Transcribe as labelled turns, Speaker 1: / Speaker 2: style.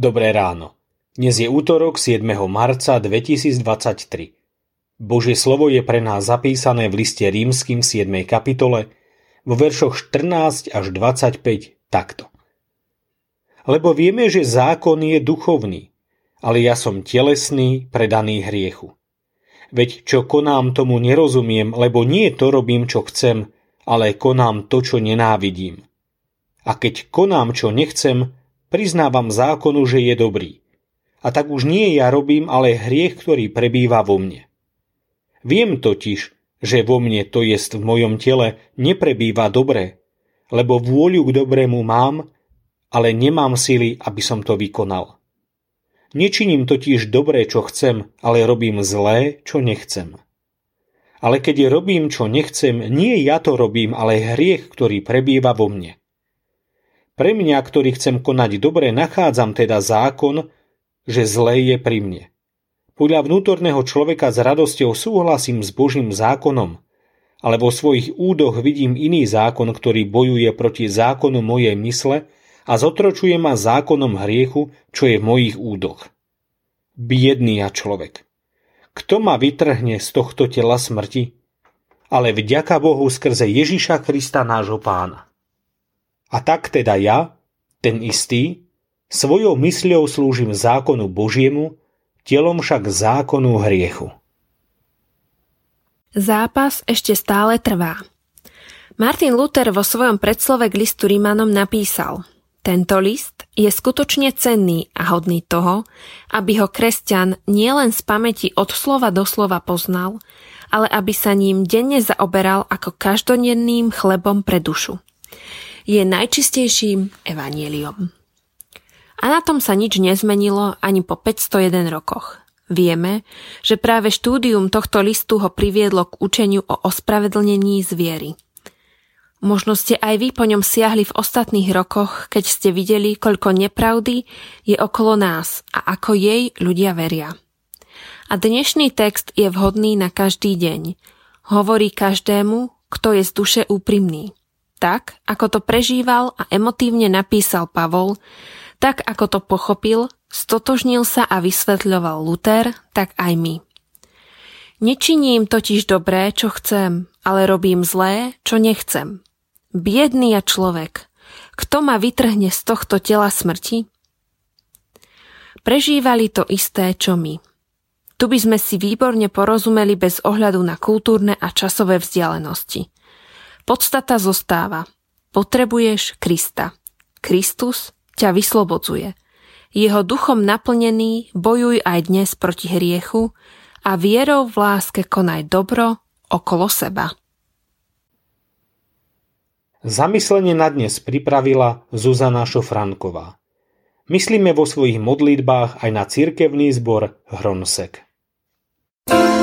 Speaker 1: Dobré ráno. Dnes je útorok 7. marca 2023. Božie slovo je pre nás zapísané v liste rímským 7. kapitole vo veršoch 14 až 25 takto. Lebo vieme, že zákon je duchovný, ale ja som telesný, predaný hriechu. Veď čo konám, tomu nerozumiem, lebo nie to robím, čo chcem, ale konám to, čo nenávidím. A keď konám, čo nechcem, priznávam zákonu, že je dobrý. A tak už nie ja robím, ale hriech, ktorý prebýva vo mne. Viem totiž, že vo mne, to jest v mojom tele, neprebýva dobre, lebo vôľu k dobrému mám, ale nemám sily, aby som to vykonal. Nečiním totiž dobré, čo chcem, ale robím zlé, čo nechcem. Ale keď robím, čo nechcem, nie ja to robím, ale hriech, ktorý prebýva vo mne. Pre mňa, ktorý chcem konať dobre, nachádzam teda zákon, že zlé je pri mne. Podľa vnútorného človeka s radosťou súhlasím s Božím zákonom, ale vo svojich údoch vidím iný zákon, ktorý bojuje proti zákonu mojej mysle a zotročuje ma zákonom hriechu, čo je v mojich údoch. Biedný ja človek. Kto ma vytrhne z tohto tela smrti? Ale vďaka Bohu skrze Ježiša Krista nášho pána. A tak teda ja, ten istý, svojou mysľou slúžim zákonu Božiemu, telom však zákonu hriechu.
Speaker 2: Zápas ešte stále trvá. Martin Luther vo svojom predslove k listu Rímanom napísal Tento list je skutočne cenný a hodný toho, aby ho kresťan nielen z pamäti od slova do slova poznal, ale aby sa ním denne zaoberal ako každodenným chlebom pre dušu je najčistejším evanieliom. A na tom sa nič nezmenilo ani po 501 rokoch. Vieme, že práve štúdium tohto listu ho priviedlo k učeniu o ospravedlnení z viery. Možno ste aj vy po ňom siahli v ostatných rokoch, keď ste videli, koľko nepravdy je okolo nás a ako jej ľudia veria. A dnešný text je vhodný na každý deň. Hovorí každému, kto je z duše úprimný tak, ako to prežíval a emotívne napísal Pavol, tak ako to pochopil, stotožnil sa a vysvetľoval Luther, tak aj my. Nečiním totiž dobré, čo chcem, ale robím zlé, čo nechcem. Biedný ja človek, kto ma vytrhne z tohto tela smrti? Prežívali to isté, čo my. Tu by sme si výborne porozumeli bez ohľadu na kultúrne a časové vzdialenosti – Podstata zostáva. Potrebuješ Krista. Kristus ťa vyslobodzuje. Jeho duchom naplnený bojuj aj dnes proti hriechu a vierou v láske konaj dobro okolo seba.
Speaker 1: Zamyslenie na dnes pripravila Zuzana Šofranková. Myslíme vo svojich modlitbách aj na cirkevný zbor Hronsek. thank you